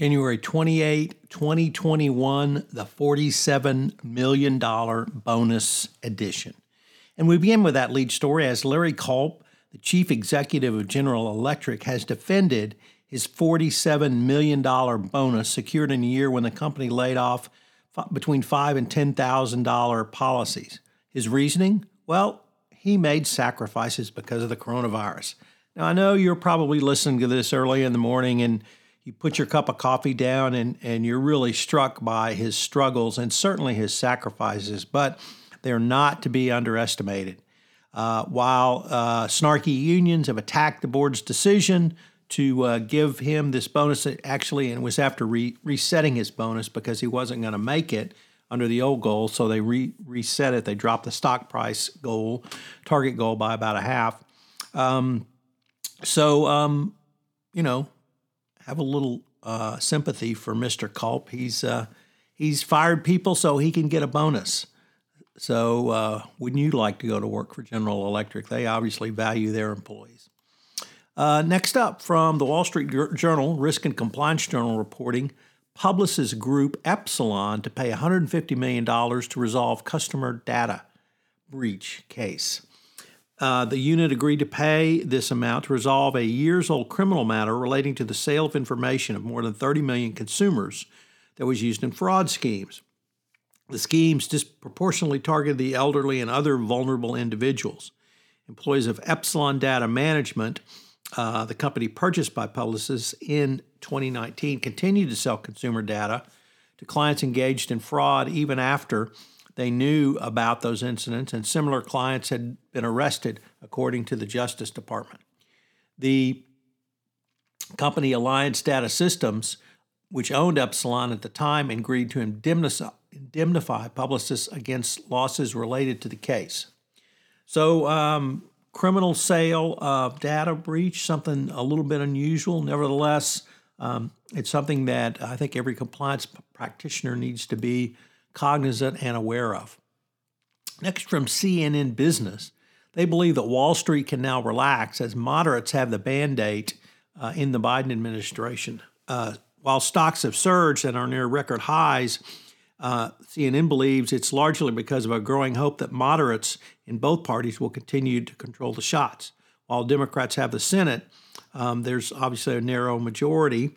January 28, 2021, the $47 million bonus edition. And we begin with that lead story as Larry Culp, the chief executive of General Electric, has defended his $47 million bonus secured in a year when the company laid off between five and $10,000 policies. His reasoning? Well, he made sacrifices because of the coronavirus. Now, I know you're probably listening to this early in the morning and you put your cup of coffee down and, and you're really struck by his struggles and certainly his sacrifices, but they're not to be underestimated. Uh, while uh, snarky unions have attacked the board's decision to uh, give him this bonus, actually, and was after re- resetting his bonus because he wasn't going to make it under the old goal, so they re- reset it. They dropped the stock price goal, target goal by about a half. Um, so, um, you know, have a little uh, sympathy for Mr. Culp. He's uh, he's fired people so he can get a bonus. So uh, wouldn't you like to go to work for General Electric? They obviously value their employees. Uh, next up, from the Wall Street Journal, Risk and Compliance Journal reporting, Publicis Groupe Epsilon to pay $150 million to resolve customer data breach case. Uh, the unit agreed to pay this amount to resolve a years old criminal matter relating to the sale of information of more than 30 million consumers that was used in fraud schemes. The schemes disproportionately targeted the elderly and other vulnerable individuals. Employees of Epsilon Data Management, uh, the company purchased by Publicis in 2019, continued to sell consumer data to clients engaged in fraud even after they knew about those incidents, and similar clients had been arrested, according to the Justice Department. The company Alliance Data Systems, which owned Epsilon at the time, agreed to indemnify, indemnify Publicis against losses related to the case. So, um, criminal sale of data breach, something a little bit unusual. Nevertheless, um, it's something that I think every compliance practitioner needs to be cognizant and aware of. Next, from CNN Business, they believe that Wall Street can now relax as moderates have the mandate uh, in the Biden administration. Uh, while stocks have surged and are near record highs, uh, CNN believes it's largely because of a growing hope that moderates in both parties will continue to control the shots. While Democrats have the Senate, um, there's obviously a narrow majority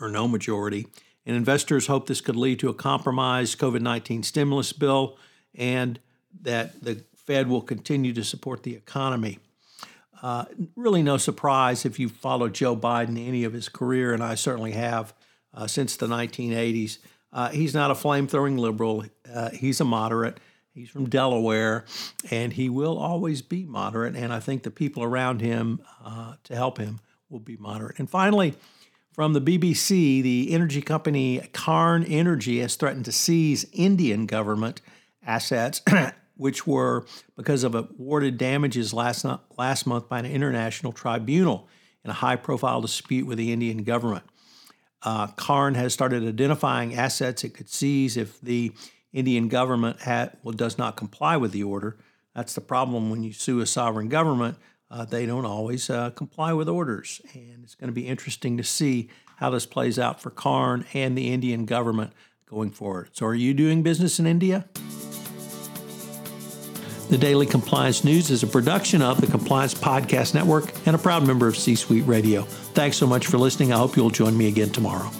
or no majority and investors hope this could lead to a compromised COVID 19 stimulus bill and that the Fed will continue to support the economy. Uh, really, no surprise if you follow Joe Biden any of his career, and I certainly have uh, since the 1980s. Uh, he's not a flame throwing liberal, uh, he's a moderate. He's from Delaware, and he will always be moderate. And I think the people around him uh, to help him will be moderate. And finally, from the BBC, the energy company Cairn Energy has threatened to seize Indian government assets, which were because of awarded damages last, last month by an international tribunal in a high profile dispute with the Indian government. Uh, Cairn has started identifying assets it could seize if the Indian government well, does not comply with the order. That's the problem when you sue a sovereign government uh, they don't always uh, comply with orders. And it's going to be interesting to see how this plays out for Cairn and the Indian government going forward. So, are you doing business in India? The Daily Compliance News is a production of the Compliance Podcast Network and a proud member of C Suite Radio. Thanks so much for listening. I hope you'll join me again tomorrow.